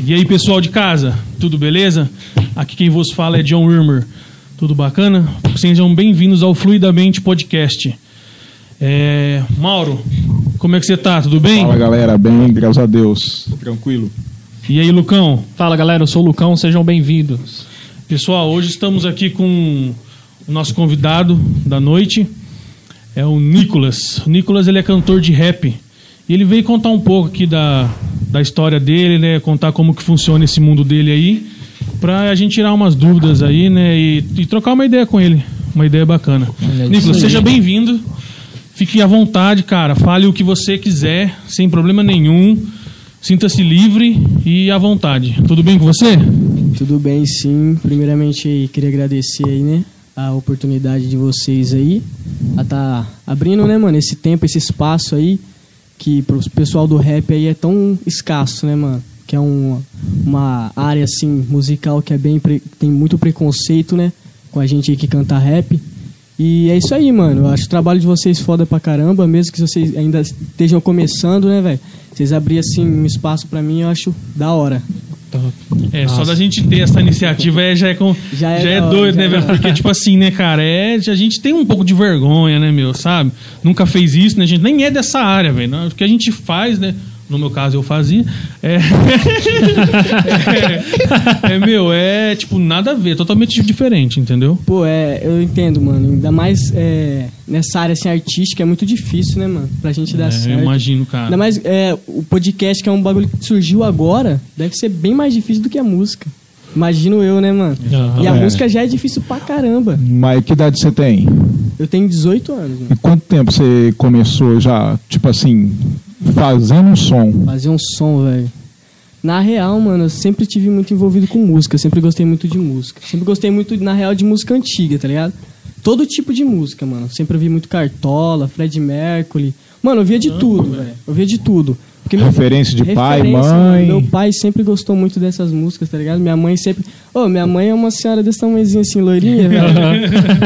E aí, pessoal de casa, tudo beleza? Aqui quem vos fala é John Irmer. Tudo bacana? Sejam bem-vindos ao Fluidamente Podcast. É, Mauro, como é que você tá? Tudo bem? Fala galera, bem, graças a Deus. Tranquilo. E aí, Lucão? Fala galera, eu sou o Lucão, sejam bem-vindos. Pessoal, hoje estamos aqui com o nosso convidado da noite, é o Nicolas. O Nicolas ele é cantor de rap. E ele veio contar um pouco aqui da, da história dele, né? Contar como que funciona esse mundo dele aí, pra a gente tirar umas dúvidas aí, né? E, e trocar uma ideia com ele. Uma ideia bacana. É, Nicolas, seja bem-vindo. Fique à vontade, cara. Fale o que você quiser, sem problema nenhum. Sinta-se livre e à vontade. Tudo bem com você? Tudo bem, sim. Primeiramente, queria agradecer aí, né? A oportunidade de vocês aí. A tá abrindo, né, mano, esse tempo, esse espaço aí. Que pro pessoal do rap aí é tão escasso, né, mano? Que é um, uma área, assim, musical que é bem. tem muito preconceito, né? Com a gente que canta rap. E é isso aí, mano. Eu acho o trabalho de vocês foda pra caramba, mesmo que vocês ainda estejam começando, né, velho? Vocês abrirem, assim, um espaço pra mim, eu acho da hora. É, só da gente ter essa iniciativa é, já é, com, já Já é, é da hora, doido, já né, é velho? Porque, tipo assim, né, cara, é, a gente tem um pouco de vergonha, né, meu, sabe? Nunca fez isso, né? A gente nem é dessa área, velho. Não, O que a gente faz, né? No meu caso, eu fazia. É, é, é, meu, é, tipo, nada a ver, totalmente diferente, entendeu? Pô, é, eu entendo, mano. Ainda mais é, nessa área assim, artística é muito difícil, né, mano? Pra gente dar É, certo. eu imagino, cara. Ainda mais é, o podcast, que é um bagulho que surgiu agora, deve ser bem mais difícil do que a música. Imagino eu, né, mano? Aham. E a É. música já é difícil pra caramba. Mas que idade você tem? Eu tenho 18 anos, mano. E quanto tempo você começou já, tipo assim, fazendo um som? Fazer um som, velho. Na real, mano, eu sempre tive muito envolvido com música. Sempre gostei muito de música. Sempre gostei muito, na real, de música antiga, tá ligado? Todo tipo de música, mano. Sempre ouvi muito Cartola, Fred Mercury. Mano, eu via de tudo, velho. Eu via de tudo. Porque meu- Referência de pai, Referência, mãe. mano. Meu pai sempre gostou muito dessas músicas, tá ligado? Minha mãe sempre. Ô, minha mãe é uma senhora desse tamanhozinho assim, loirinha, velho.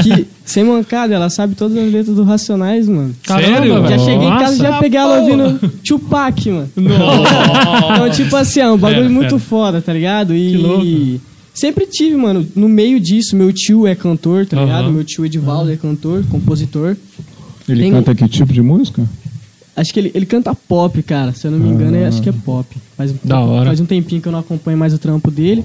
que, sem mancada, ela sabe todas as letras do Racionais, mano. Sério? Já cheguei em casa e já Nossa, peguei ela ouvindo Tupac, mano. Nossa. Então, tipo assim, é um bagulho Pera, muito pera. foda, tá ligado? E Que louco. sempre tive, mano, no meio disso, meu tio é cantor, tá ligado? Meu tio Edivaldo é cantor, compositor. Ele Tem- canta que tipo de música? Acho que ele, ele canta pop, cara. Se eu não me engano, eu acho que é pop. Faz, um- Da hora. faz um tempinho que eu não acompanho mais o trampo dele,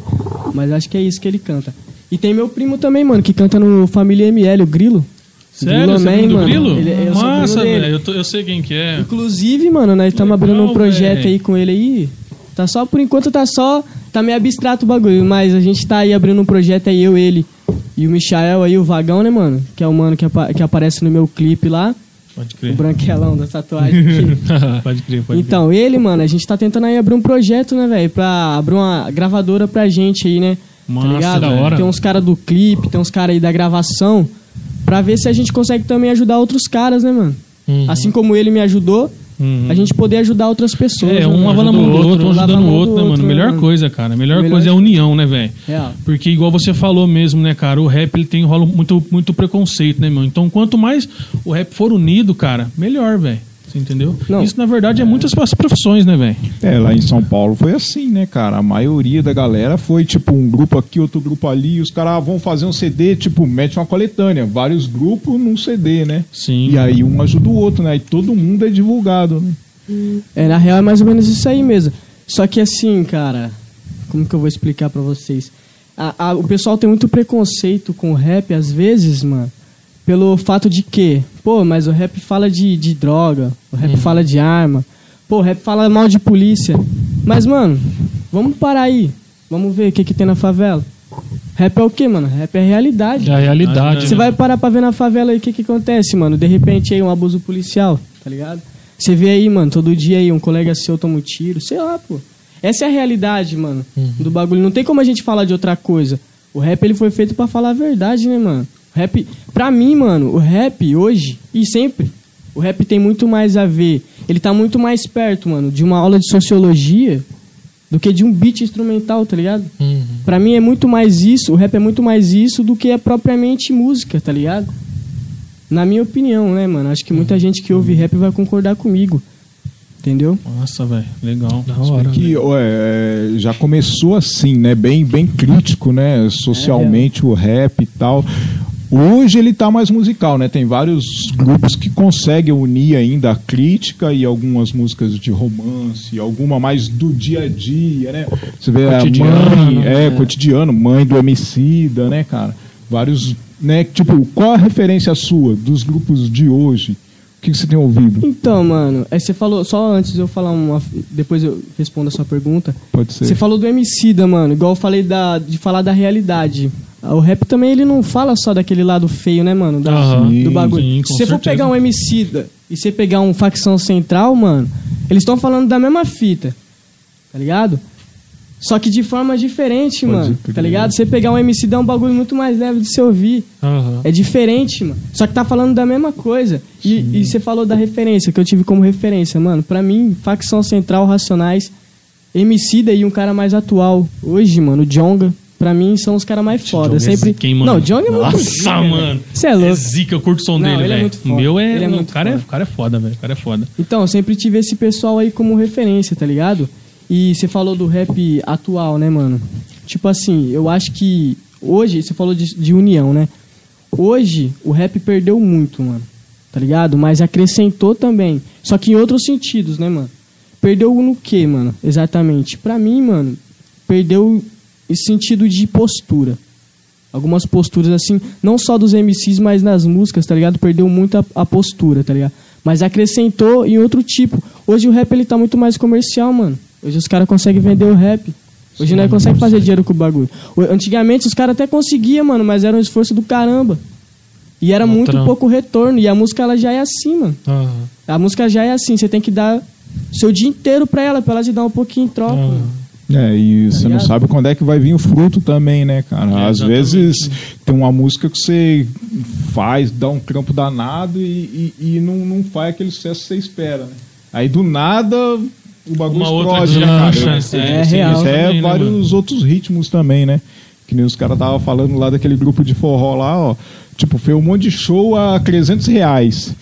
mas acho que é isso que ele canta. E tem meu primo também, mano, que canta no Família ML, o Grilo. Sério? Grilo Você é Man, mano. Grilo? Ele- eu sou Massa, velho. Eu, tô- eu sei quem que é. Inclusive, mano, nós estamos abrindo um projeto velho. aí com ele aí. Tá só, por enquanto tá só, tá meio abstrato o bagulho, mas a gente tá aí abrindo um projeto aí, eu, ele e o Michael aí, o Vagão, né, mano? Que é o mano que, apa- que aparece no meu clipe lá, Pode o crer. branquelão da tatuagem aqui. Pode crer, pode Então, ele, mano, a gente tá tentando aí abrir um projeto, né, velho? Pra abrir uma gravadora pra gente aí, né? Massa, tá ligado? da hora. Tem uns caras do clipe, tem uns caras aí da gravação. Pra ver se a gente consegue também ajudar outros caras, né, mano? Uhum. Assim como ele me ajudou, Uhum. a gente poder ajudar outras pessoas. É, né, um lavando a mão do outro, um outro, ajudando o outro, né, mano? outro, Melhor né, mano? coisa, cara. Melhor, Melhor coisa é a união, né, velho? Real. Porque igual você falou mesmo, né, cara? O rap ele tem rola muito, muito preconceito, né, meu? Então, quanto mais o rap for unido, cara, melhor, velho. Você entendeu? Não. Isso, na verdade, é muitas profissões, né, velho? É, lá em São Paulo foi assim, né, cara? A maioria da galera foi tipo um grupo aqui, outro grupo ali, os caras ah, vão fazer um CD, tipo, mete uma coletânea, vários grupos num CD, né? Sim. E aí um ajuda o outro, né? E todo mundo é divulgado, né? É, na real é mais ou menos isso aí mesmo. Só que assim, cara, como que eu vou explicar pra vocês? A- a- o pessoal tem muito preconceito com o rap, às vezes, mano, pelo fato de que, pô, mas o rap fala de, de droga, o rap fala de arma, pô, o rap fala mal de polícia. Mas, mano, vamos parar aí. Vamos ver o que, que tem na favela. Rap é o quê, mano? Rap é realidade. É a realidade. Você né? vai parar pra ver na favela aí o que que acontece, mano. De repente aí um abuso policial, tá ligado? Você vê aí, mano, todo dia aí um colega seu toma um tiro, sei lá, pô. Essa é a realidade, mano, do bagulho. Não tem como a gente falar de outra coisa. O rap ele foi feito pra falar a verdade, né, mano? Rap, pra mim, mano, o rap hoje e sempre, o rap tem muito mais a ver. Ele tá muito mais perto, mano, de uma aula de sociologia do que de um beat instrumental, tá ligado? Uhum. Pra mim é muito mais isso, o rap é muito mais isso do que é propriamente música, tá ligado? Na minha opinião, né, mano? Acho que muita gente que ouve rap vai concordar comigo. Entendeu? Nossa, velho. Legal. Da hora. Que ó, é, já começou assim, né? Bem, bem crítico, né? Socialmente o rap e tal. Hoje ele tá mais musical, né? Tem vários grupos que conseguem unir ainda a crítica e algumas músicas de romance, alguma mais do dia a dia, né? Você vê Cotidiano, a mãe, né? é, cotidiano, mãe do Emicida, né, cara? Vários, né? Tipo, qual a referência sua dos grupos de hoje? O que, você tem ouvido? Então, mano, aí você falou, só antes eu falar uma. Depois eu respondo a sua pergunta. Pode ser. Você falou do Emicida, mano, igual eu falei da, de falar da realidade. O rap também ele não fala só daquele lado feio, né, mano? Da- Aham. do bagulho. Sim, com Se você for certeza. pegar um Emicida e você pegar um facção central, mano, eles estão falando da mesma fita. Tá ligado? Só que de forma diferente, Pode mano. crer. Tá ligado? Você pegar um Emicida é um bagulho muito mais leve de se ouvir. Aham. É diferente, mano. Só que tá falando da mesma coisa. E, e você falou da referência, que eu tive como referência, mano. Pra mim, facção central, Racionais, Emicida e um cara mais atual. Hoje, mano, o Jonga, pra mim, são os caras mais foda. Djonga é Sempre... zica, hein, mano? Não, o Jonga é muito Nossa, zica, mano. Você é É louco. zica, eu curto o som Não, dele, ele é velho. muito O meu é. Ele é o muito cara, é, foda. o cara é foda, velho. O cara é foda. Então, eu sempre tive esse pessoal aí como referência, tá ligado? E você falou do rap atual, né, mano? Tipo assim, eu acho que hoje, você falou de, de união, né? Hoje, o rap perdeu muito, mano. Tá ligado? Mas acrescentou também. Só que em outros sentidos, né, mano? Perdeu no quê, mano? Exatamente. Pra mim, mano, perdeu sentido de postura. Algumas posturas, assim, não só dos MCs, mas nas músicas, tá ligado? Perdeu muito a, a postura, tá ligado? Mas acrescentou em outro tipo. Hoje o rap, ele tá muito mais comercial, mano. Hoje os caras conseguem vender o rap. Hoje nós consegue fazer dinheiro com o bagulho. Antigamente os caras até conseguiam, mano, mas era um esforço do caramba. E era Um muito trampo. pouco retorno. E a música, ela já é assim, mano. Aham. A música já é assim. Você tem que dar seu dia inteiro pra ela, pra ela te dar um pouquinho em troca. Aham. É, e você não sabe quando é que vai vir o fruto também, né, cara? É, Às vezes tem uma música que você faz, dá um trampo danado e, e, e não, não faz aquele sucesso que você espera, né? Aí do nada o bagulho explode, né, cara? deslancha, é Isso real é também, né, vários mano? outros ritmos também, né? Que nem os caras estavam falando lá daquele grupo de forró lá, ó. Tipo, foi um monte de show a 300 reais.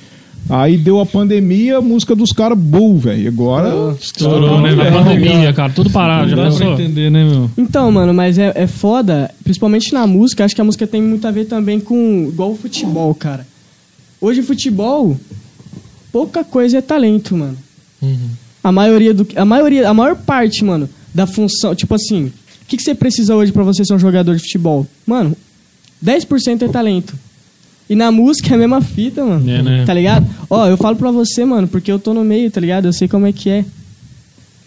Aí deu a pandemia, a música dos caras, bull, velho. Agora. Estourou, né, A pandemia, cara, tudo parado, já Não dá pra pensou? entender, né, meu? Então, mano, mas é, é foda, principalmente na música. Acho que a música tem muito a ver também com. igual o futebol, cara. Hoje, futebol, pouca coisa é talento, mano. Uhum. A maioria do. A maioria, a maior parte, mano, da função. Tipo assim, o que, que você precisa hoje pra você ser um jogador de futebol? Mano, 10% é talento. E na música é a mesma fita, mano. É, né? Tá ligado? Ó, eu falo pra você, mano, porque eu tô no meio, tá ligado? Eu sei como é que é.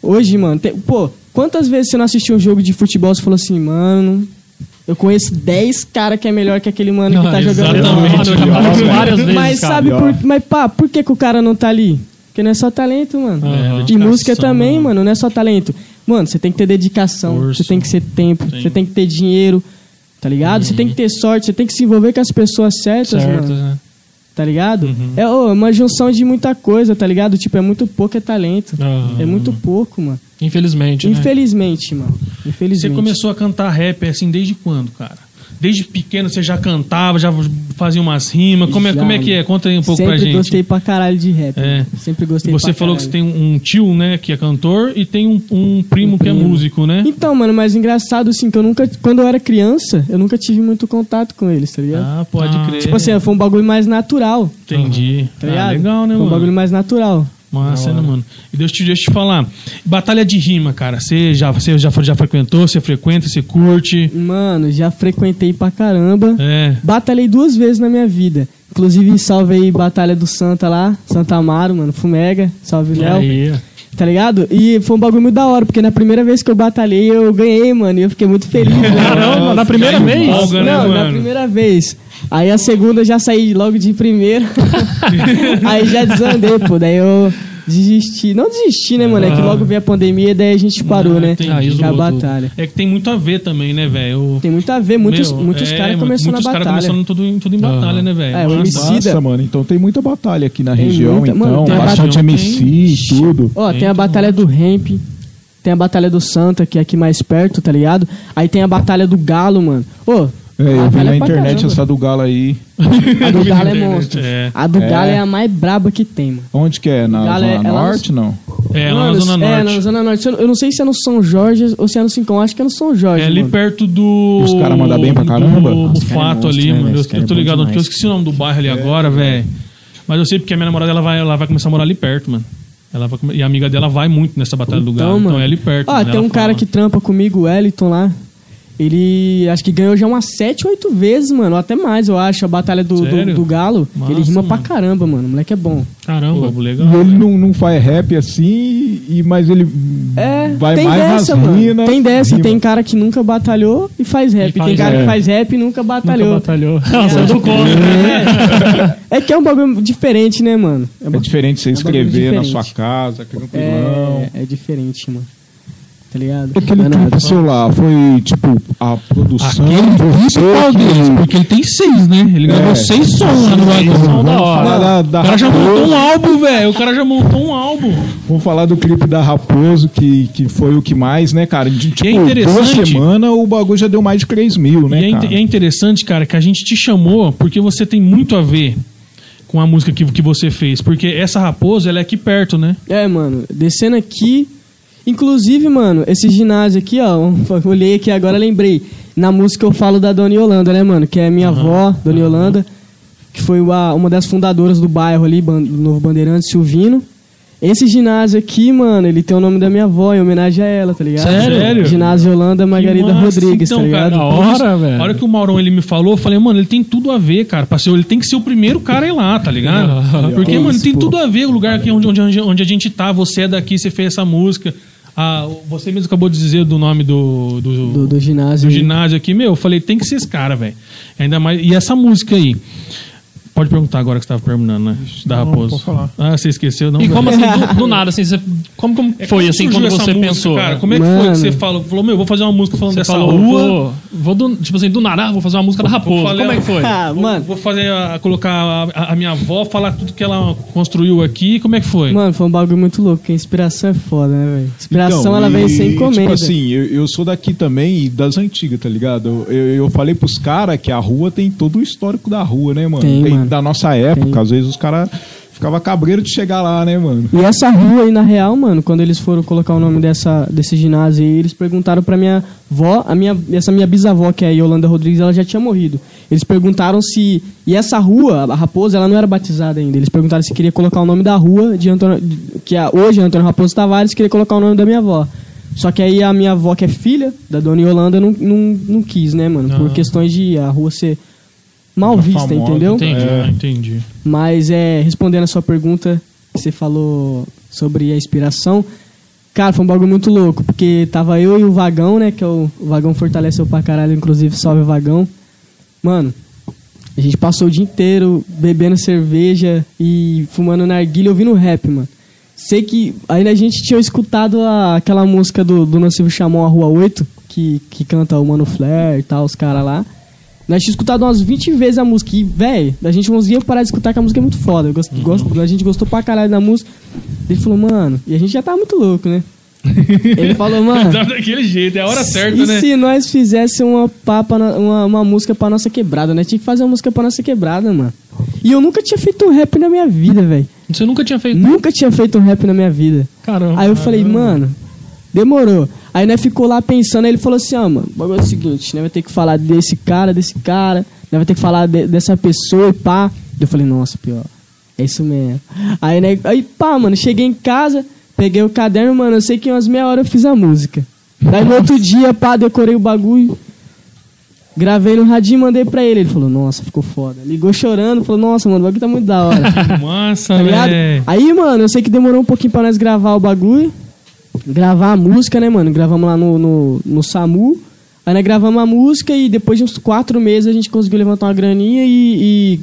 Hoje, mano, tem- pô, quantas vezes você não assistiu um jogo de futebol e você falou assim, mano, eu conheço 10 caras que é melhor que aquele mano que Não, tá jogando. exatamente, eu já falei várias vezes, Mas cara. sabe por, mas pá, por que, que o cara não tá ali? Porque não é só talento, mano. Aham. E música também, mano. mano, não é só talento. Mano, você tem que ter dedicação, você tem que ser tempo, você tem que ter dinheiro, tá ligado? Você tem que ter sorte, você tem que se envolver com as pessoas certas, Certo, mano. né? Tá ligado? Uhum. É ô, uma junção de muita coisa, tá ligado? Tipo, é muito pouco é talento. Aham. É muito pouco, mano. Infelizmente, né? Infelizmente, mano. Você Infelizmente. começou a cantar rap assim desde quando, cara? Desde pequeno você já cantava, já fazia umas rimas. Como é, Já, como é que é? mano. Conta aí um pouco Sempre pra gente. gostei pra caralho de rap. É. mano. Sempre gostei Você pra falou que você caralho. tem um tio, né, que é cantor, e tem um, um primo Um que é músico, né? Então, mano, mas engraçado assim, que eu nunca. Quando eu era criança, eu nunca tive muito contato com eles, tá ligado? Ah, pode Ah. crer. Tipo assim, foi um bagulho mais natural. Entendi. Tá ah, ligado? legal, né, Foi um mano? bagulho mais natural. Massa, né, mano? E eu te, deixa eu te falar. Batalha de rima, cara. Você já, você já, já frequentou, você frequenta, você curte. Mano, já frequentei pra caramba. É. Batalhei duas vezes na minha vida. Inclusive, salve aí Batalha do Santa lá, Santa Amaro, mano, Fumega, salve Léo. Tá ligado? E foi um bagulho muito da hora, porque na primeira vez que eu batalhei, eu ganhei, mano, e eu fiquei muito feliz. Caramba, na primeira Aí vez? né, Não, na primeira vez. Aí a segunda eu já saí logo de primeira. aí já desandei, pô. Daí eu desisti. Não desisti, né, mano? É que logo veio a pandemia e daí a gente parou, né? entendi. Ah, Com a tudo. batalha. É que tem muito a ver também, né, velho? Tem muito a ver, muitos, Meu, muitos é, caras começaram muitos na caras batalha. começando tudo, em- tudo em batalha, Ah. né, velho? É, o Massa. MC Massa, da- mano. Então tem muita batalha aqui na Tem região, muita- então. mano, tem bastante batalha- MC e tudo. Ó, tem a Muito batalha do Ramp, tem a batalha do Santa, que é aqui mais perto, tá ligado? Aí tem a batalha do Galo, mano. Ô, É, eu Ah, vi na pra internet caramba. essa do Galo aí. A do Galo é monstro. é. A do É. Galo é a mais braba que tem, mano. Onde que é? Na Galo é- Zona é no- Norte, não? É, lá na Mano, Zona É, Norte. na Zona Norte. Eu não sei se é no São Jorge ou se é no Cincão. Acho que é no São Jorge, É ali mano. perto do. Os cara mandam bem pra caramba? Do cara é monstro, ali, né, mano. Eu, cara tô é ligado, porque eu demais. esqueci o nome do bairro ali agora, velho. Mas eu sei porque a minha namorada ela vai, ela vai começar a morar ali perto, mano. Ela vai e a amiga dela vai muito nessa batalha do Galo. Então é ali perto. Ó, mano, tem um cara fala. que trampa comigo, o Wellington lá. Ele acho que ganhou já umas 7, 8 vezes, mano. Até mais, eu acho, a batalha do, do, do Galo. Massa, ele rima pra mano. caramba, mano. O moleque é bom. Caramba. Pô, legal. E ele não, não faz rap assim, e, mas ele É, vai tem mais dessa, nas tem dessa. rima. Tem cara que nunca batalhou e faz rap. E faz tem cara rap. que faz rap e nunca Nunca batalhou. batalhou. Nossa, do contra. É. é que é um bagulho diferente, né, mano? É, É diferente você É um escrever na diferente. sua casa, tranquilão. é, é diferente, mano. Tá ligado? Aquele Não é nada. clipe seu lá, foi tipo a produção Aquele você principal que- deles, porque ele tem seis, né? Ele gravou É. seis sons lá no sons da hora. Falar da, da O cara já montou um álbum, velho. O cara já montou um álbum. Vamos falar do clipe da Raposo, que, que foi o que mais, né, cara? De, tipo, é interessante- duas semanas o bagulho já deu mais de 3 mil, né, e é, é interessante, cara, que a gente te chamou porque você tem muito a ver com a música que, que você fez. Porque essa raposa, ela é aqui perto, né? É, mano, descendo aqui. Inclusive, mano, esse ginásio aqui, ó. eu Olhei aqui agora, lembrei. Na música eu falo da Dona Yolanda, né, mano? Que é minha avó, Dona Yolanda, que foi uma, uma das fundadoras do bairro ali, do Novo Bandeirante, Silvino. Esse ginásio aqui, mano, ele tem o nome da minha avó, em homenagem a ela, tá ligado? Sério? Ginásio Yolanda Margarida massa. Rodrigues, Então, tá ligado? cara, hora, velho. A hora que o Maurão ele me falou, eu falei, mano, ele tem tudo a ver, cara. Ser- ele tem que ser o primeiro cara a ir lá, tá ligado? Porque, Que mano, tem tudo a ver o lugar aqui onde, onde, onde a gente tá. Você é daqui, você fez essa música. Ah, você mesmo acabou de dizer do nome do, do, Do, do ginásio. do ginásio aqui, meu, eu falei, tem que ser esse cara, velho. Ainda mais. E essa música aí? Pode perguntar agora que você tava terminando, né? Da Não, Raposo. pode falar. Ah, você esqueceu, não? E como assim, do, do nada, assim, você, como, como É, foi como assim, quando você música, pensou? Cara, como é que foi Mano. que você falou? Falou, meu, vou fazer uma música falando Você dessa falou, rua. vou, vou do, tipo assim, do nada, ah, vou fazer uma música da Raposo. falei- Como é que foi? Ah, Vou, mano. vou fazer a, colocar a, a minha avó, falar tudo que ela construiu aqui. Como é que foi? Mano, foi um bagulho muito louco, porque a inspiração é foda, né, velho? Inspiração, Então, ela vem e, sem encomenda. Tipo assim, eu, eu sou daqui também, e das antigas, tá ligado? Eu, eu falei pros caras que a rua tem todo o histórico da rua, né, mano? Tem, mano. Da nossa época. Tem. Às vezes os caras ficavam cabreiros de chegar lá, né, mano? E essa rua aí, na real, mano, quando eles foram colocar o nome dessa, desse ginásio aí, eles perguntaram pra minha avó, a minha, essa minha bisavó, que é a Yolanda Rodrigues, ela já tinha morrido. Eles perguntaram se. E essa rua, a Raposa, ela não era batizada ainda. Eles perguntaram se queria colocar o nome da rua de Antônio. Que é, hoje é Antônio Raposo Tavares, queria colocar o nome da minha avó. Só que aí a minha avó, que é filha da dona Yolanda, não, não, não quis, né, mano? Por Ah. questões de a rua ser mal Era vista, famosa, entendeu? Entendi. Ah, entendi. Mas é, respondendo a sua pergunta, que você falou sobre a inspiração, cara, foi um bagulho muito louco, porque tava eu e o Vagão, né? Que é o, o Vagão fortaleceu pra caralho, inclusive, salve Vagão. Mano, a gente passou o dia inteiro bebendo cerveja e fumando narguilha ouvindo rap, mano. Sei que ainda a gente tinha escutado a- aquela música do, do Nocivo Chamon, a Rua 8, que, que canta o Mano Flair e tal, os caras lá. Nós tínhamos escutado umas 20 vezes a música e, velho, a gente não conseguia parar de escutar que a música é muito foda. Eu gosto, gosto- a gente gostou pra caralho da música. Ele falou, mano, e a gente já tava muito louco, né? Ele falou, mano. Tá daquele jeito, é a hora certa, e né? se nós fizesse uma, papa, uma, uma música pra nossa quebrada, né? Tinha que fazer uma música pra nossa quebrada, mano. E eu nunca tinha feito um rap na minha vida, velho. Você nunca tinha feito. Nunca tinha feito um rap na minha vida. Caramba. Aí eu falei, mano, demorou. Aí nós ficou lá pensando, aí ele falou assim, ó, mano, o bagulho é o seguinte, nós vai ter que falar desse cara, desse cara, nós vai ter que falar de- dessa pessoa e pá. Eu falei, nossa, pior, é isso mesmo. Aí, né, aí pá, mano, cheguei em casa, peguei o caderno, mano, eu sei que em umas meia hora eu fiz a música. Daí no outro dia, pá, decorei o bagulho, gravei no radinho e mandei pra ele. Ele falou, nossa, ficou foda. Ligou chorando, falou, nossa, mano, o bagulho tá muito da hora. Massa, Tá ligado? Aí, mano, eu sei que demorou um pouquinho pra nós gravar o bagulho. Gravar a música, né, mano? Gravamos lá no, no, no SAMU. Aí nós gravamos a música e depois de uns quatro meses a gente conseguiu levantar uma graninha e, e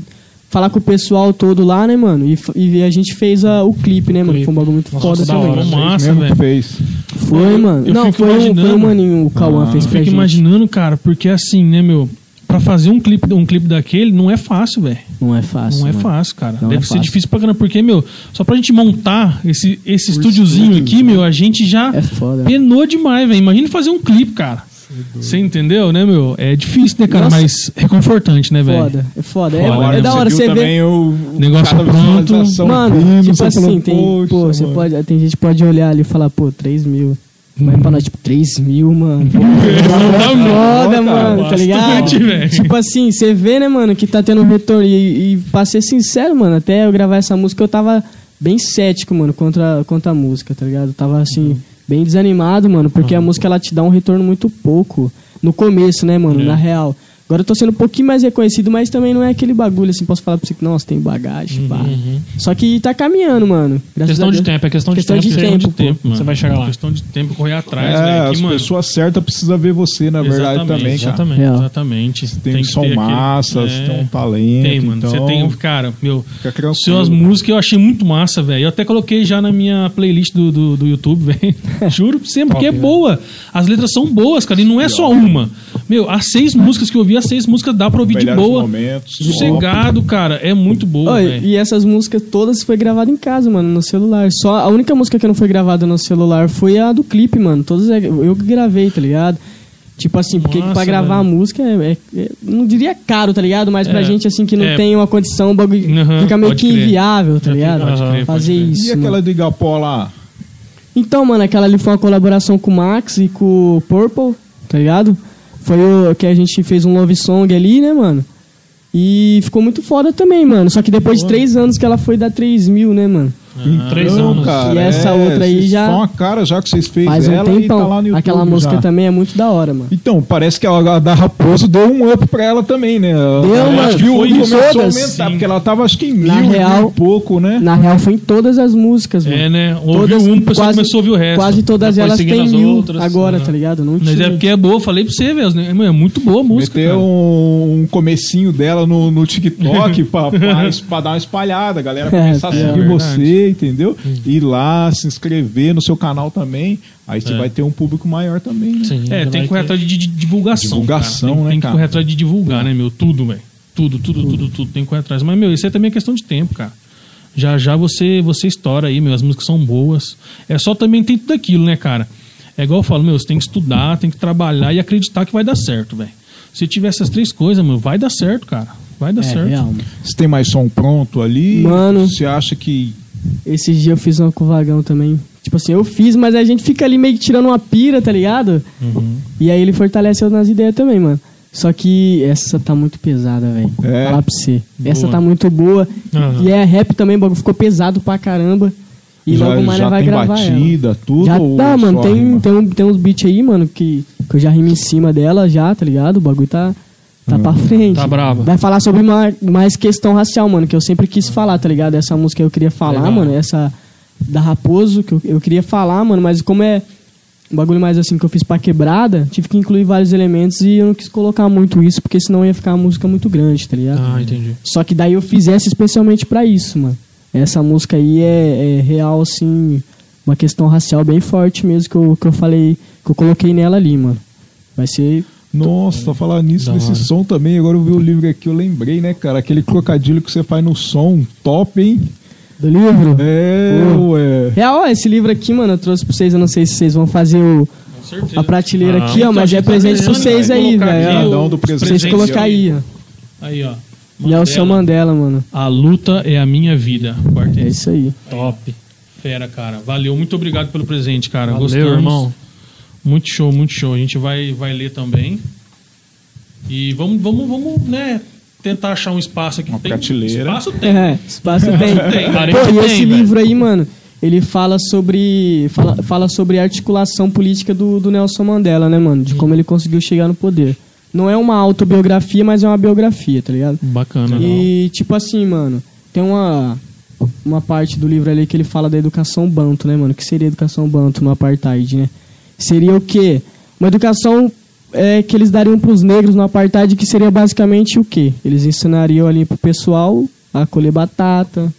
falar com o pessoal todo lá, né, mano? E, e a gente fez a- o clipe, né, mano? Clipe. Foi um bagulho muito Nossa, foda da também. hora. Massa, velho. fez. Foi, mano. Eu Não, fico foi um, foi um maninho, o Cauã Ah, fez Eu pra fico gente. imaginando, cara, porque assim, né, meu? Pra fazer um clipe, um clipe daquele não é fácil, velho. Não é fácil, Não é mano. fácil, cara. Não Deve é ser fácil. difícil pra caramba, porque, meu, só pra gente montar esse, esse estúdiozinho estúdio, aqui, meu, a gente já É foda. penou demais, velho. Imagina fazer um clipe, cara. Você entendeu, né, meu? É difícil, né, cara? Nossa. Mas é confortante, né, velho? Foda, é foda. É, Foda, é né? da hora você ver. o, Negócio pronto. Mano, tipo assim, falou, tem, "Poxa, pô, você mano." pode, tem gente que pode olhar ali e falar, pô, 3 mil. Mas Uhum. pra nós, tipo, 3 mil, mano. Tá foda, cara, mano, tá ligado? bastante. Tipo assim, você vê, né, mano, que tá tendo um retorno. E, e pra ser sincero, mano, até eu gravar essa música eu tava bem cético, mano, contra, contra a música, tá ligado? Eu tava assim, bem desanimado, mano, porque a música ela te dá um retorno muito pouco. No começo, né, mano, É. na real. Agora eu tô sendo um pouquinho mais reconhecido, mas também não é aquele bagulho assim, posso falar pra você que, nossa, tem bagagem, pá. Só que tá caminhando, mano. Questão a de tempo, é questão de Questão tempo. de tempo, de tempo, mano. Você vai chegar lá. Questão de tempo correr atrás, É, as Que, mano, pessoas certas precisam ver você, na verdade, Exatamente, também, cara. Exatamente, Real. exatamente. Tem, que som ter aquele- massa, é, você tem um talento. Tem, mano. Então, Você tem um. Cara, meu. Suas músicas eu achei muito massa, velho. Eu até coloquei já na minha playlist do, do, do YouTube, velho. Juro pra você, porque é boa. As letras são boas, cara. E não é só uma. Meu, as seis músicas que eu ouvi, as seis músicas dá pra ouvir de boa. momentos. Sossegado, cara. É muito boa, Oi, e essas músicas todas foi gravada em casa, mano, no celular. Só a única música que não foi gravada no celular foi a do clipe, mano. Todas é- eu que gravei, tá ligado? Tipo assim, porque Nossa, pra gravar a música é, é- é- não diria caro, tá ligado? Mas pra É, gente assim que não é. tem uma condição, o bagulho fica meio pode que crer. inviável, tá Pode ligado? crer, pode Fazer crer. isso. E mano. aquela do Igapó lá? Então, mano, aquela ali foi uma colaboração com o Max e com o Purple, tá ligado? Foi o que a gente fez um love song ali, né, mano? E ficou muito foda também, mano. Só que depois de três anos que ela foi dar 3 mil, né, mano? Três Então, anos. Cara, E essa é, outra aí já- Só uma cara já que vocês fez Faz um ela e tempão. tá lá no YouTube Aquela música já. também é muito da hora, mano. Então, parece que a, a da Raposo deu um up pra ela também, né? Deu, mano. Acho que o Foi em começou a todas. aumentar, Sim. porque ela tava acho que em mil, Na mil real- e pouco, né? Na real, foi em todas as músicas, mano. É, né? Ouviu Todas- um, o pessoal começou a ouvir o resto. Quase todas Depois elas têm mil outras, né? agora, aham. tá ligado? Não Mas tinha. é porque é boa, falei pra você, velho. né? Mano, É muito boa a música. Cara. um, comecinho dela no, no TikTok pra, pra, pra dar uma espalhada, a galera começar a É, seguir é entendeu? Ir lá, se inscrever no seu canal também. Aí você É. vai ter um público maior também, né? Sim, É, tem que correr atrás de, de divulgação. Divulgação, cara. Tem, né, tem que cara? correr atrás de divulgar, né, meu? Tudo, velho. Tudo, tudo, tudo, tudo. Tem que correr atrás. Mas, meu, isso aí também é questão de tempo, cara. Já já você, você estoura aí, meu. As músicas são boas. É só também tem tudo aquilo, né, cara? É igual eu falo, meu, você tem que estudar, tem que trabalhar e acreditar que vai dar certo, velho. Se tiver essas três coisas, meu, vai dar certo, cara. Vai dar É, certo. real. Você tem mais som pronto ali? Mano. Você acha que. Esses dias eu fiz uma com o Vagão também. Tipo assim, eu fiz, mas a gente fica ali meio que tirando uma pira, tá ligado? Uhum. E aí ele fortaleceu nas ideias também, mano. Só que essa tá muito pesada, velho. É? Falar pra você. Essa Boa. tá muito boa. Aham. E é rap também, o bagulho ficou pesado pra caramba. E já logo mais vai tem gravar ela. batida, tudo? Já tá, mano. Tem, tem, um, tem uns beats aí, mano, que, que eu já rimo em cima dela já, tá ligado? O bagulho tá, tá pra frente. Tá bravo. Vai falar sobre uma, mais questão racial, mano, que eu sempre quis falar, tá ligado? Essa música eu queria falar, Legal. mano. Essa da Raposo, que eu, eu queria falar, mano, mas como é um bagulho mais assim que eu fiz pra quebrada, tive que incluir vários elementos e eu não quis colocar muito isso, porque senão ia ficar uma música muito grande, tá ligado? Ah, entendi. Só que daí eu fiz essa especialmente pra isso, mano. Essa música aí é, é real, assim, uma questão racial bem forte mesmo que eu, que eu falei, que eu coloquei nela ali, mano. Vai ser. Nossa, falar nisso, nesse som também, agora eu vi o livro aqui, eu lembrei, né, cara? Aquele crocodilo que você faz no som, top, hein? Do livro? É, Pô. ué. Real, ó, esse livro aqui, mano, eu trouxe pra vocês. Eu não sei se vocês vão fazer o, a prateleira Ah, aqui, ó, mas então, é a gente tá presente pra vocês aí, velho. Ó. um do Pra presente. vocês presente colocar aí, ó. Aí, ó. Nelson Mandela, mano. A luta é a minha vida. É Quarteto. isso aí. Top. Fera, cara. Valeu. Muito obrigado pelo presente, cara. Valeu, Gostamos. irmão. Muito show, muito show. A gente vai, vai ler também. E vamos, vamos, vamos, né? Tentar achar um espaço aqui. Uma tem, prateleira. Espaço tem. É, espaço tem. Tem, cara, Pô, tem, e esse velho. livro aí, mano, ele fala sobre. Fala, fala sobre a articulação política do, do Nelson Mandela, né, mano? De como ele conseguiu chegar no poder. Não é uma autobiografia, mas é uma biografia, tá ligado? Bacana. E, tipo assim, mano, tem uma, uma parte do livro ali que ele fala da educação banto, né, mano? O que seria educação banto no apartheid, né? Seria o quê? Uma educação é, que eles dariam pros negros no apartheid, que seria basicamente o quê? Eles ensinariam ali pro pessoal a colher batata,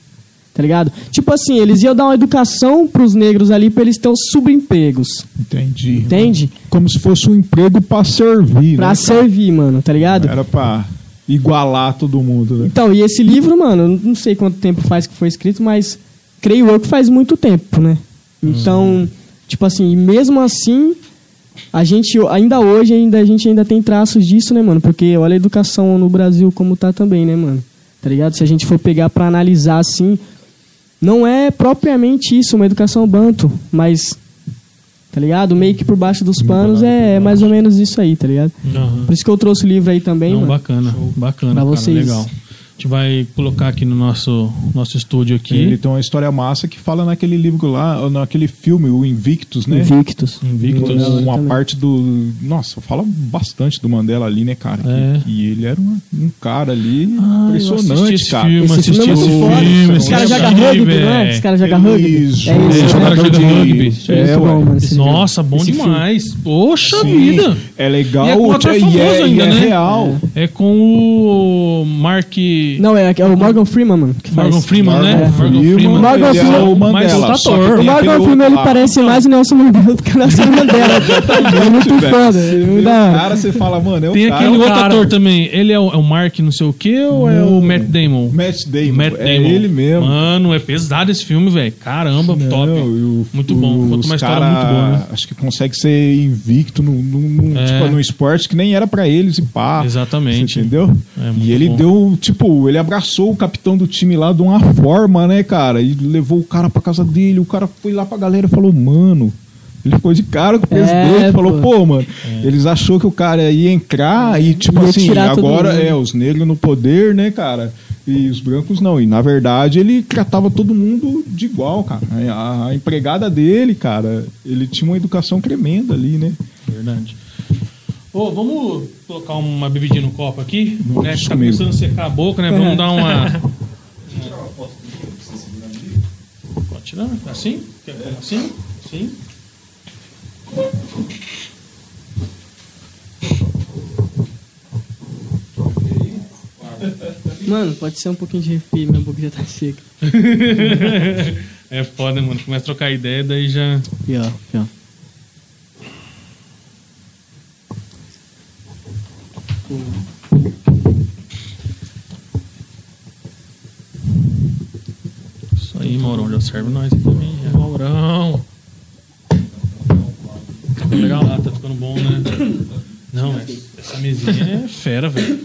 tá ligado? Tipo assim, eles iam dar uma educação pros negros ali pra eles terem os subempregos, Entendi. entende? Como se fosse um emprego pra servir, Pra né? servir, mano, tá ligado? Era pra igualar todo mundo, né? Então, e esse livro, mano, não sei quanto tempo faz que foi escrito, mas creio eu que faz muito tempo, né? Então, tipo assim, e mesmo assim, a gente, ainda hoje, ainda, a gente ainda tem traços disso, né, mano? Porque olha a educação no Brasil como tá também, né, mano? Tá ligado? Se a gente for pegar pra analisar assim, não é propriamente isso, uma educação banto, mas, tá ligado? Meio que por baixo dos panos é, é mais ou menos isso aí, tá ligado? Aham. Por isso que eu trouxe o livro aí também, Não, mano. bacana, bacana, Pra cara, vocês. legal. A gente vai colocar aqui no nosso, nosso estúdio aqui. Ele tem uma história massa que fala naquele livro lá, naquele filme, o Invictus, né? Invictus. Invictus. Uma, Também. parte do. Nossa, fala bastante do Mandela ali, né, cara? É. Que, que ele era um, um cara ali Ah, impressionante, esse cara. filme, Esse filme é esse foda. filme. Os caras assisti, jogam rugby, velho. não é? Os caras jogam rugby. Isso, É isso, é, né? jogador de rugby. É, ué. bom, mano. esse Nossa, bom Esse demais. Poxa Sim, vida. É legal E é e é, e ainda, é né? real. É com o Mark. Não, é, é o Morgan Freeman, mano. Que faz. Morgan Freeman, né? Morgan Morgan Freeman, Freeman. Morgan ele é Freeman, o mas Mandela. só que ator. O Morgan Freeman, ele parece mais o Nelson Mandela do que o Nelson Mandela. é muito velho. foda. É o cara, você fala, mano, é o Tem cara. aquele o outro ator também. Ele é o, é o Mark não sei o que ou é o Matt Damon? Matt Damon. Matt é Damon. ele mesmo. Mano, é pesado esse filme, velho. Caramba, top. Não, o- Muito bom. Conta uma história cara, muito boa, né? Acho que consegue ser invicto num, num, num, É. tipo, num esporte que nem era pra eles e pá. Exatamente. Você entendeu? É, e ele bom. deu, tipo, ele abraçou o capitão do time lá de uma forma, né, cara? E levou o cara pra casa dele. O cara foi lá pra galera e falou, mano. Ele ficou de cara com o presidente É, e falou, pô. mano, eles achou que o cara ia entrar e, tipo Ia assim, agora é os negros no poder, né, cara? E os brancos não. E na verdade ele tratava todo mundo de igual, cara. A, a empregada dele, cara, ele tinha uma educação tremenda ali, né? Verdade. Ô, vamos colocar uma bebidinha no copo aqui, né? Que tá comigo. começando a secar a boca, né? Vamos dar uma. Pode tirar? Assim? Quer como assim? Sim. Mano, pode ser um pouquinho de refri, minha boca já tá seca. é foda, mano. Começa a trocar ideia, daí já. Aqui, ó. Serve nós aqui também. Já. Maurão! Tá legal lá, tá ficando bom, né? Não, é, essa mesinha é fera, velho.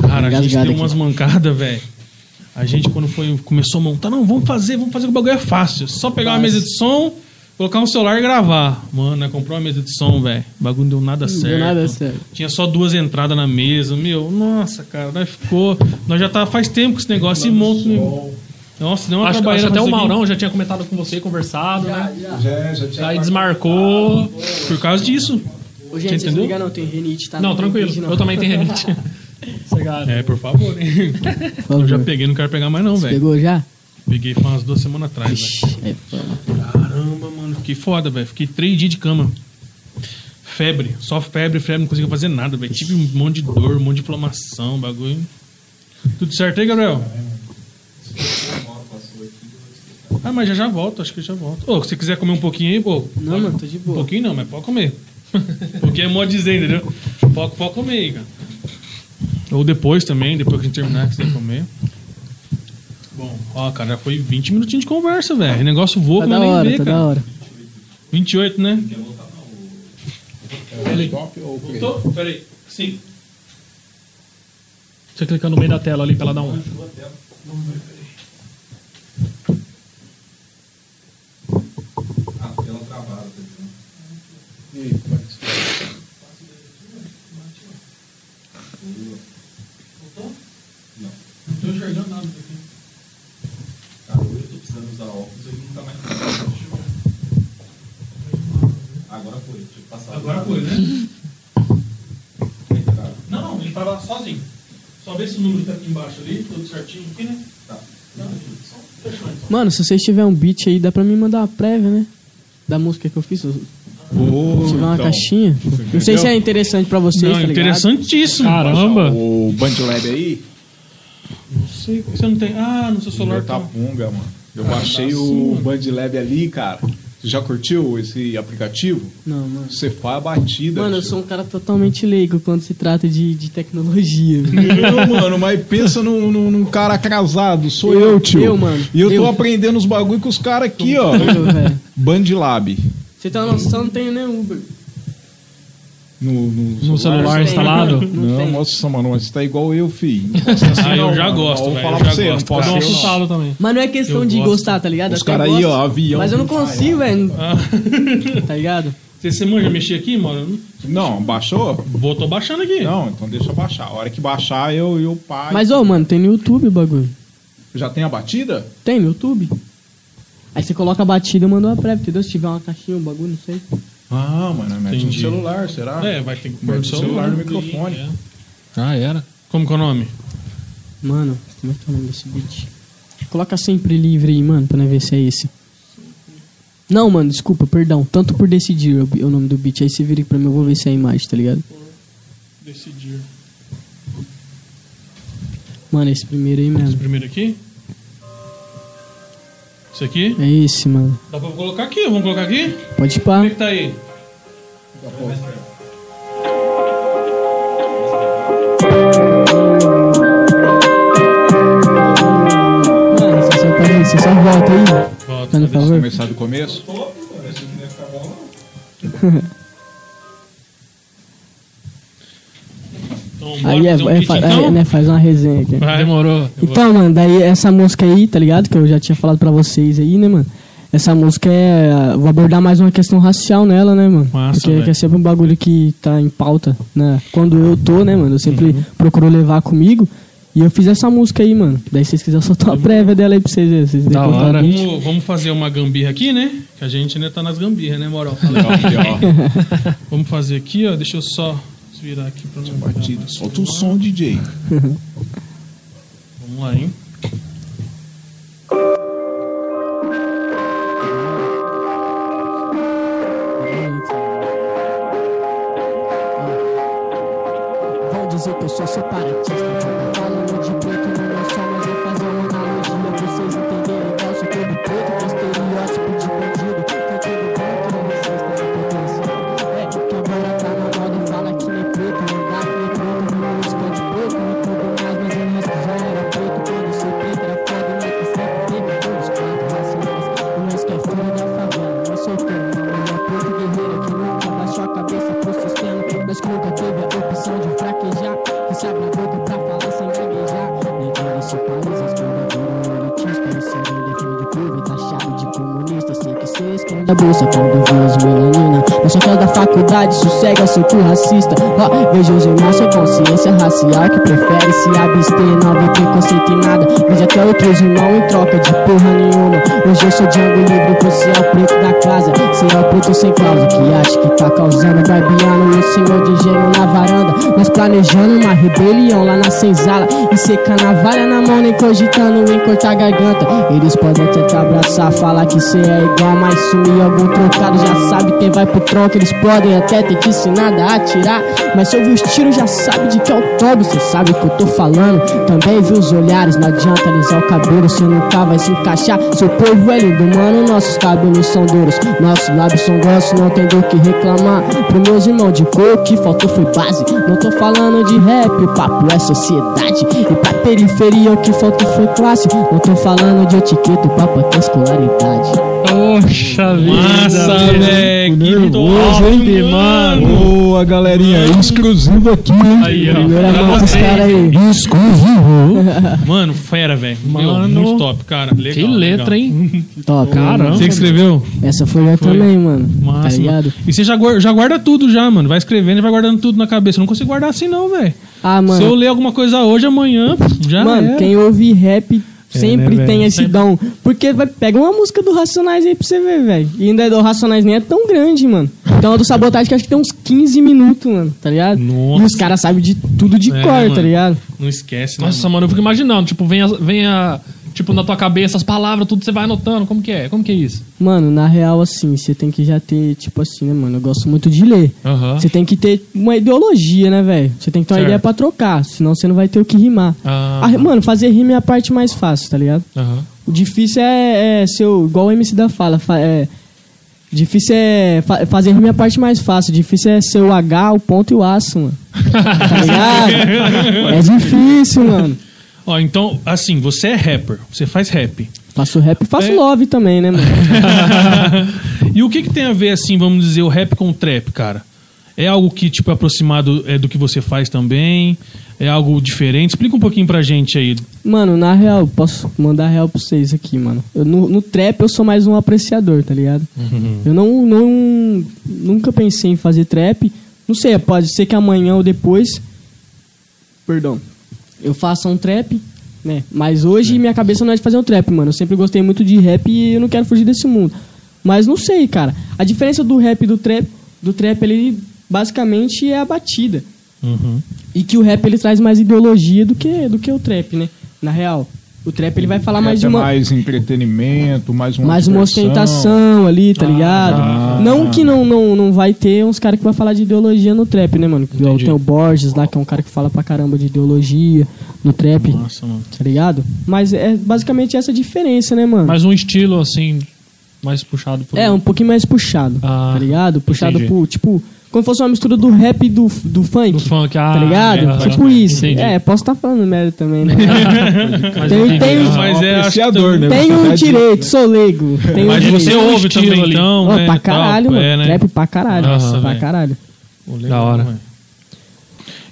Cara, a gente deu umas mancadas, velho. A gente, quando foi, começou a montar, não, vamos fazer, vamos fazer que o bagulho é fácil. Só pegar uma mesa de som, colocar um celular e gravar. Mano, né, comprou uma mesa de som, velho. O bagulho não deu nada certo. Deu nada certo. Tinha só duas entradas na mesa. Meu, nossa, cara, nós ficou. Nós já tá faz tempo com esse negócio e monta. Nossa, deu uma Acho, acho até o. Maurão já tinha comentado com você, conversado, né? Já, já Aí desmarcou. Por causa disso. Ô, gente, vocês não ligam não, tem rinite, tá? Não, tem tranquilo. não. Eu também tenho renite. Cegado. É, por favor, hein? Por favor. Eu já peguei, não quero pegar mais não, velho. Pegou já? Peguei faz umas duas semanas atrás, velho. Ixi, é. Caramba, mano, fiquei foda, velho. Fiquei três dias de cama. Febre, só febre, febre, não conseguia fazer nada, velho. Tive um monte de dor, um monte de inflamação, bagulho. Tudo certo aí, Gabriel? Ah, mas já já volto, acho que já volto. Ô, se você quiser comer um pouquinho aí, pô. Não, pode- mano, tô de Um boa. pouquinho não, mas pode comer. Porque é modo dizer, entendeu? Pode, pode comer aí, cara. Ou depois também, depois que a gente terminar, que você comer. Bom, ó, cara, já foi 20 minutinhos de conversa, velho. O negócio voa Tá da nós nem hora, vê, tá cara. da hora. 28, né? Voltou? Peraí. Sim. Você clica no meio da tela ali pra ela dar um. Não tô enxergando nada. Cara, hoje eu tô precisando usar óculos e nunca mais Agora foi, passar. Agora foi, né? Não, não, ele tava sozinho. Só vê se o número tá aqui embaixo ali, tudo certinho aqui, né? Tá. Não, só fechou então. Mano, se vocês tiverem um beat aí, dá pra me mandar uma prévia, né? Da música que eu fiz. Se tiver uma caixinha. Não sei se é interessante pra vocês, Não, tá interessantíssimo. Caramba! O Bandlab aí, Não sei, você não tem. Ah, no seu celular tá. Tapunga, mano. Eu baixei o Bandlab ali, cara. Você já curtiu esse aplicativo? Não, mano. Você faz a batida. Mano, eu sou um cara totalmente leigo quando se trata de, de tecnologia. Não, mano, mas pensa num, num- num cara atrasado. Sou Eu, eu, tio. eu, mano. E eu tô Eu. aprendendo os bagulho com os caras aqui, ó. Eu. Bandlab. Você Você tá noção, não tem nem Uber. No, no, No celular Tem, instalado? Não, Não, tem. nossa, mano, mas você tá igual eu, filho. Assim, Ah, eu não, já mano. gosto, Vou falar eu pra você, gosto, não posso um não. assustado também. Mas não é questão Eu de gosto. gostar, tá ligado? Os Até caras aí, ó, avião. Mas eu não consigo, velho. Ah, Tá ligado? você, você manja mexer aqui, mano? Não, baixou? Vou, tô baixando aqui. Não, então deixa eu baixar. A hora que baixar, eu e o pai. Mas, ô, mano, tem no YouTube o bagulho. Já tem a batida? Tem no YouTube. Aí você coloca a batida e manda uma prévia, entendeu? Se tiver uma caixinha, um bagulho, não sei. Ah, mano, mete no celular, será? É, vai ter que pôr no o celular celular. no microfone. É. Ah, era. Como que é o nome? Mano, como é que é o nome desse beat? Coloca sempre livre aí, mano, pra nós ver se é esse. Não, mano, desculpa, perdão. Tanto por decidir é o nome do beat. Aí você vira pra mim, eu vou ver se é a imagem, tá ligado? Decidir. Mano, esse primeiro aí Esse mesmo. primeiro aqui? Esse aqui? É esse, mano. Dá pra colocar aqui? Vamos colocar aqui? Pode ir Como pá. é que tá aí? Só, pode, você só volta aí. Volta, favor. Começar do começo? Então, Aí, é, um é, fa- então? é, né, faz uma resenha aqui. Vai. Demorou. Então, mano, daí essa música aí, tá ligado? Que eu já tinha falado pra vocês aí, né, mano? Essa música é. Vou abordar mais uma questão racial nela, né, mano? Massa, Porque é sempre um bagulho que tá em pauta, né? Quando eu tô, né, mano? Eu sempre Uhum. procuro levar comigo. E eu fiz essa música aí, mano. Daí se vocês quiserem soltar uma prévia dela aí pra vocês verem. Vocês Da hora. Vamos, vamos fazer uma gambirra aqui, né? Que a gente ainda tá nas gambirras, né, moral? vamos fazer aqui, ó. Deixa eu só virar aqui pra não Batida. Solta o som, DJ. Vamos lá, hein? Vão dizer que eu sou separatista. Falando cê esconde a bolsa quando vê as Mas só da faculdade, sossega seu cu racista. Ó, veja os irmãos sem consciência racial que prefere se abster, não vê preconceito em nada. Veja até outros irmãos em troca de porra nenhuma. Hoje eu sou Django livre, você é o preto da casa. Cê é o preto sem causa que acha que tá causando. Barbiano e o senhor de gênio na varanda. Nós planejando uma rebelião lá na senzala. E seca navalha na mão, nem cogitando em cortar a garganta. Eles podem até te abraçar, falar que cê é igual, mas sumir algum trocado. Já sabe quem vai pro troco. Eles podem até ter te ensinado a atirar. Mas se ouvir os tiros, já sabe de que é o tobo. Cê sabe o que eu tô falando. Também viu os olhares, não adianta alisar o cabelo. Cê nunca vai se encaixar. Seu povo é lindo, mano. Nossos cabelos são duros. Nossos lábios são grossos, não tem do que reclamar. Pro meus irmãos de cor, o que faltou foi base. Não tô falando de rap, o papo é sociedade. E pra periferia, o que faltou foi classe. Não tô falando de etiqueta, o papo é escolaridade. Poxa vida. Massa, velho. Que nervoso, hein, mano. Boa, galerinha. Exclusivo aqui, hein? Aí, ó. Caras aí. Exclusivo. Mano, fera, velho. Meu, Mano. muito top, cara. Legal, Que letra, legal. hein? Top. Caramba. Você que escreveu? Essa foi eu Foi. também, mano. Massa. Tá ligado? mano. E você já guarda, já guarda tudo já, mano. Vai escrevendo e vai guardando tudo na cabeça. Eu não consigo guardar assim não, velho. Ah, Se eu mano. ler alguma coisa hoje, amanhã, já Mano, era. quem ouve rap sempre né, tem esse dom. Porque vai, pega uma música do Racionais aí pra você ver, velho. E ainda do Racionais nem é tão grande, mano. Então a do Sabotagem que acho que tem uns 15 minutos, mano. Tá ligado? Nossa. E os caras sabem de tudo de É, cor, mano. tá ligado? Não esquece, né? Nossa, mano, eu fico imaginando. Tipo, vem a, vem a. Tipo, na tua cabeça, as palavras, tudo você vai anotando. Como que é? Como que é isso? Mano, na real, assim, você tem que já ter, tipo assim, né, mano? Eu gosto muito de ler. Você tem que ter uma ideologia, né, velho? Você tem que ter uma Certo. ideia pra trocar, senão você não vai ter o que rimar. Ah. Mano, fazer rima é a parte mais fácil, tá ligado? Aham. O difícil é, é ser o, igual o MC da fala, fa- é, difícil é fa- fazer rima é a parte mais fácil, difícil é ser o H, o ponto e o aço, mano. Tá ligado? é difícil, mano. Ó, então, assim, você é rapper, você faz rap. Faço rap e faço É. love também, né, mano? e o que, que tem a ver, assim, vamos dizer, o rap com o trap, cara? É algo que, tipo, é aproximado é, do que você faz também? É algo diferente? Explica um pouquinho pra gente aí. Mano, na real, posso mandar real pra vocês aqui, mano. Eu, no, no trap eu sou mais um apreciador, tá ligado? Eu não, não. Nunca pensei em fazer trap. Não sei, pode ser que amanhã ou depois. Perdão. Eu faça um trap, né? Mas hoje minha cabeça não é de fazer um trap, mano. Eu sempre gostei muito de rap e eu não quero fugir desse mundo. Mas não sei, cara. A diferença do rap e do trap, do trap, ele basicamente é a batida. Uhum. E que o rap ele traz mais ideologia do que, do que o trap, né? Na real. O trap ele vai falar mais de É uma, mais entretenimento, mais uma mais uma ostentação ali, tá ligado? ah. Não que não, não, não vai ter uns caras que vai falar de ideologia no trap, né, mano? Entendi. Tem o Borges lá, que é um cara que fala pra caramba de ideologia no trap, Nossa, mano. tá ligado? Mas é basicamente essa diferença, né, mano? Mas um estilo, assim, mais puxado por... É, um pouquinho mais puxado, Ah, tá ligado? Puxado entendi. por, tipo, como fosse uma mistura do rap e do, do funk. Do funk, ah, Tá ligado? é, tipo isso. entendi. É, posso estar falando merda também, né? Mas tem, tem, Mas é, apreciador, né? Você um tá direito, sou leigo. Um Mas direito. você um ouve também, ali. então, Ó, né? pra tal, caralho, mano. é, né? Trap pra caralho. Nossa, pra velho. caralho. Da hora.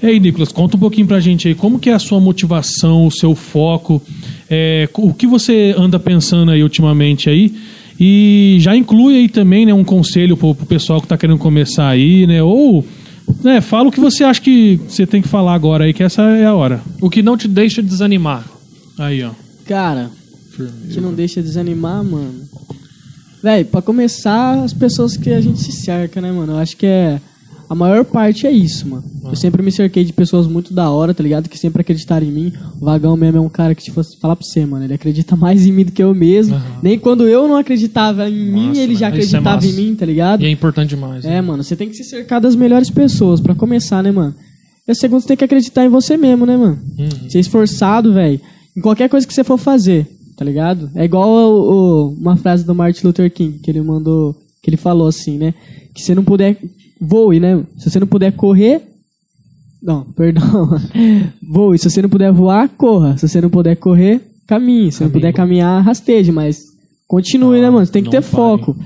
E aí, Nicolas, conta um pouquinho pra gente aí, como que é a sua motivação, o seu foco, é, o que você anda pensando aí ultimamente aí, e já inclui aí também, né, um conselho pro, pro pessoal que tá querendo começar aí, né, ou, né, fala o que você acha que você tem que falar agora aí, que essa é a hora. O que não te deixa desanimar. Aí, ó. Cara, que não deixa desanimar, mano. Véi, pra começar, as pessoas que a gente se cerca, né, mano? Eu acho que é. A maior parte é isso, mano. Eu sempre me cerquei de pessoas muito da hora, tá ligado? Que sempre acreditaram em mim. O Vagão mesmo é um cara que, tipo, falar pra você, mano, ele acredita mais em mim do que eu mesmo. Nem quando eu não acreditava em mim, ele já é acreditava em massa. mim, tá ligado? E é importante demais. É, né? mano, você tem que se cercar das melhores pessoas pra começar, né, mano? E a segunda, você tem que acreditar em você mesmo, né, mano? Uhum. Ser esforçado, velho, em qualquer coisa que você for fazer, tá ligado? É igual o- o- uma frase do Martin Luther King, que ele mandou, que ele falou assim, né? Que se não puder, voe, né? Se você não puder correr, não, perdão. voe, se você não puder voar, corra. Se você não puder correr, caminhe. Se não puder caminhar, rasteje, mas continue, né, mano? Você tem que não ter pare. foco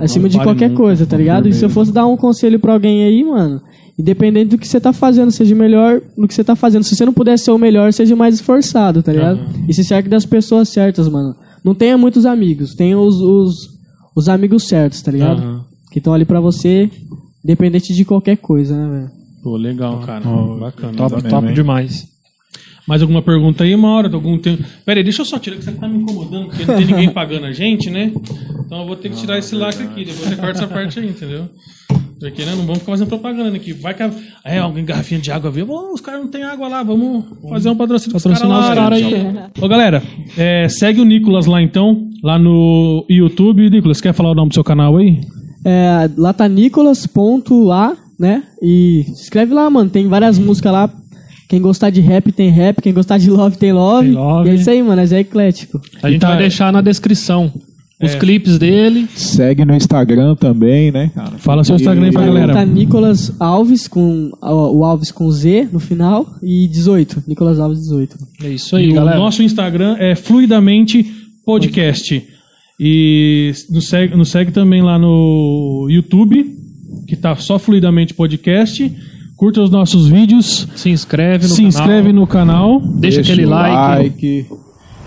acima de pare qualquer nunca, coisa, tá ligado? E se eu fosse dar um conselho pra alguém aí, mano, independente do que você tá fazendo, seja melhor no que você tá fazendo. Se você não puder ser o melhor, seja mais esforçado, tá ligado? E se cerque das pessoas certas, mano. Não tenha muitos amigos, tenha os, os, os amigos certos, tá ligado? Aham. Que estão ali pra você, independente de qualquer coisa, né, velho? Pô, legal, cara. Bacana. Top, mesmo, top hein? demais. Mais alguma pergunta aí, uma hora? Algum tempo? Pera aí, deixa eu só tirar, que você tá me incomodando, porque não tem ninguém pagando a gente, né? Então eu vou ter que tirar esse lacre aqui, depois você corta essa parte aí, entendeu? Porque, né, não vamos ficar fazendo propaganda aqui. Vai que a- é, alguém garrafinha de água viu? Os caras não tem água lá, vamos fazer um patrocínio com os caras Patrocinar lá. os caras gente. aí. Ô, galera, é, segue o Nicolas lá então, lá no YouTube. Nicolas, quer falar o nome do seu canal aí? É, lá tá nicolas.a, né? E se inscreve lá, mano. Tem várias músicas lá. Quem gostar de rap tem rap, quem gostar de love tem love. Tem love. E é isso aí, mano. É eclético. A gente tá- vai deixar na descrição os É. clipes dele. Segue no Instagram também, né, cara? Fala seu Instagram aí pra galera. Tá Nicolas Alves com o Alves com Z no final e 18. Nicolas Alves 18. É isso aí, E galera. O nosso Instagram é Fluidamente Podcast. E nos segue, nos segue também lá no YouTube, que tá só Fluidamente Podcast. Curta os nossos vídeos. Se inscreve no se canal. inscreve no canal. Deixa, aquele o like.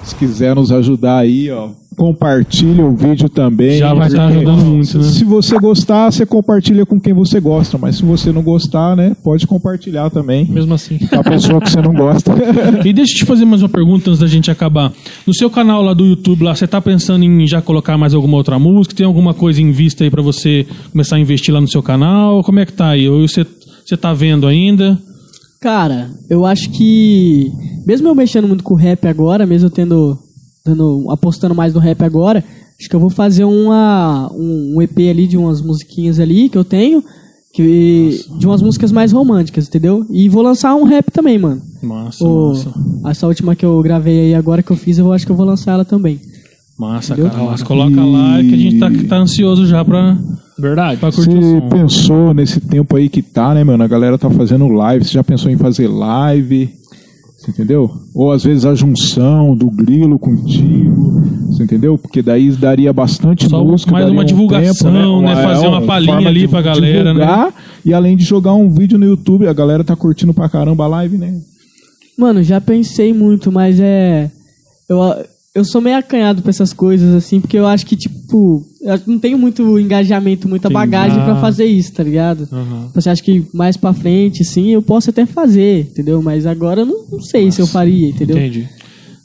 Se quiser nos ajudar aí, ó, compartilha o vídeo também. Já vai estar ajudando muito, né? Se você gostar, você compartilha com quem você gosta, mas se você não gostar, né, pode compartilhar também Mesmo assim. com a pessoa que você não gosta. E deixa eu te fazer mais uma pergunta antes da gente acabar. No seu canal lá do YouTube, lá, você tá pensando em já colocar mais alguma outra música? Tem alguma coisa em vista aí pra você começar a investir lá no seu canal? Como é que tá aí? Ou você, você tá vendo ainda? Cara, eu acho que mesmo eu mexendo muito com rap agora, mesmo eu tendo dando, apostando mais no rap agora, acho que eu vou fazer uma um, um EP ali de umas musiquinhas ali que eu tenho, que de umas músicas mais românticas, entendeu? E vou lançar um rap também, mano. Massa, O- massa. essa última que eu gravei aí agora que eu fiz, eu acho que eu vou lançar ela também. Massa, Entendeu? cara. Massa. Coloca lá que a gente tá, tá ansioso já pra, Verdade. pra curtir Você pensou nesse tempo aí que tá, né, mano? A galera tá fazendo live. Você já pensou em fazer live? Você entendeu? Ou às vezes a junção do grilo contigo, você entendeu? Porque daí daria bastante Só música, mais uma um divulgação, tempo, né? Fazer uma palhinha ali pra galera, né? divulgar, E além de jogar um vídeo no YouTube, a galera tá curtindo pra caramba a live, né? Mano, já pensei muito, mas é. Eu, eu sou meio acanhado pra essas coisas, assim, porque eu acho que, tipo, eu não tenho muito engajamento, muita bagagem Ah. pra fazer isso, tá ligado? Aham. Você acha que mais pra frente, sim, eu posso até fazer, entendeu? Mas agora eu não, não sei se eu faria, entendeu? Entendi.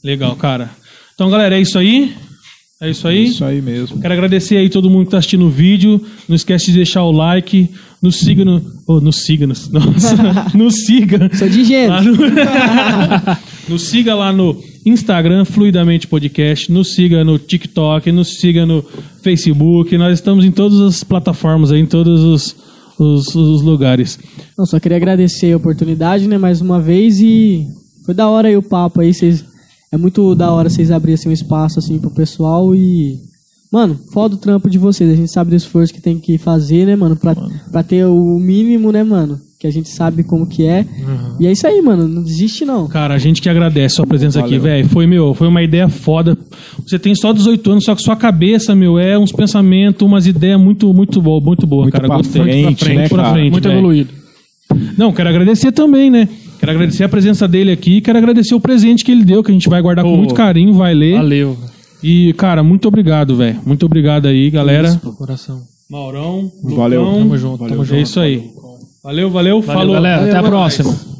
Legal, cara. Então, galera, é isso aí. É isso aí. Isso aí mesmo. Quero agradecer aí todo mundo que tá assistindo o vídeo. Não esquece de deixar o like. Nos siga no. Oh, nos siga. Nos, nossa, nos siga. Sou de gênero. Lá no- nos siga lá no Instagram, Fluidamente Podcast. Nos siga no TikTok. Nos siga no Facebook. Nós estamos em todas as plataformas aí, em todos os, os- os lugares. Não, só queria agradecer a oportunidade, né, mais uma vez e foi da hora aí o papo aí, vocês é muito da hora vocês abrirem assim, um espaço assim pro pessoal e mano, foda o trampo de vocês, a gente sabe do esforço que tem que fazer, né, mano, pra, pra ter o mínimo, né, mano, que a gente sabe como que é. E é isso aí, mano, não desiste não. Cara, a gente que agradece a sua presença aqui, Valeu. velho. Foi, meu, foi uma ideia foda. Você tem só 18 anos, só que sua cabeça, meu, é uns pensamentos, umas ideias muito, muito boa, muito boa, Muito cara. pra Gostei. frente, né, pra cara? frente, Muito velho. evoluído. Não, quero agradecer também, né? Quero agradecer a presença dele aqui, quero agradecer o presente que ele deu, que a gente vai guardar com muito carinho, vai ler. Valeu. E, cara, muito obrigado, velho. Muito obrigado aí, galera. Isso, coração. Maurão, Valeu. Lucão. Tamo junto, tamo É junto. isso aí. Valeu, valeu, Valeu, falou. galera. Até a Valeu, próxima.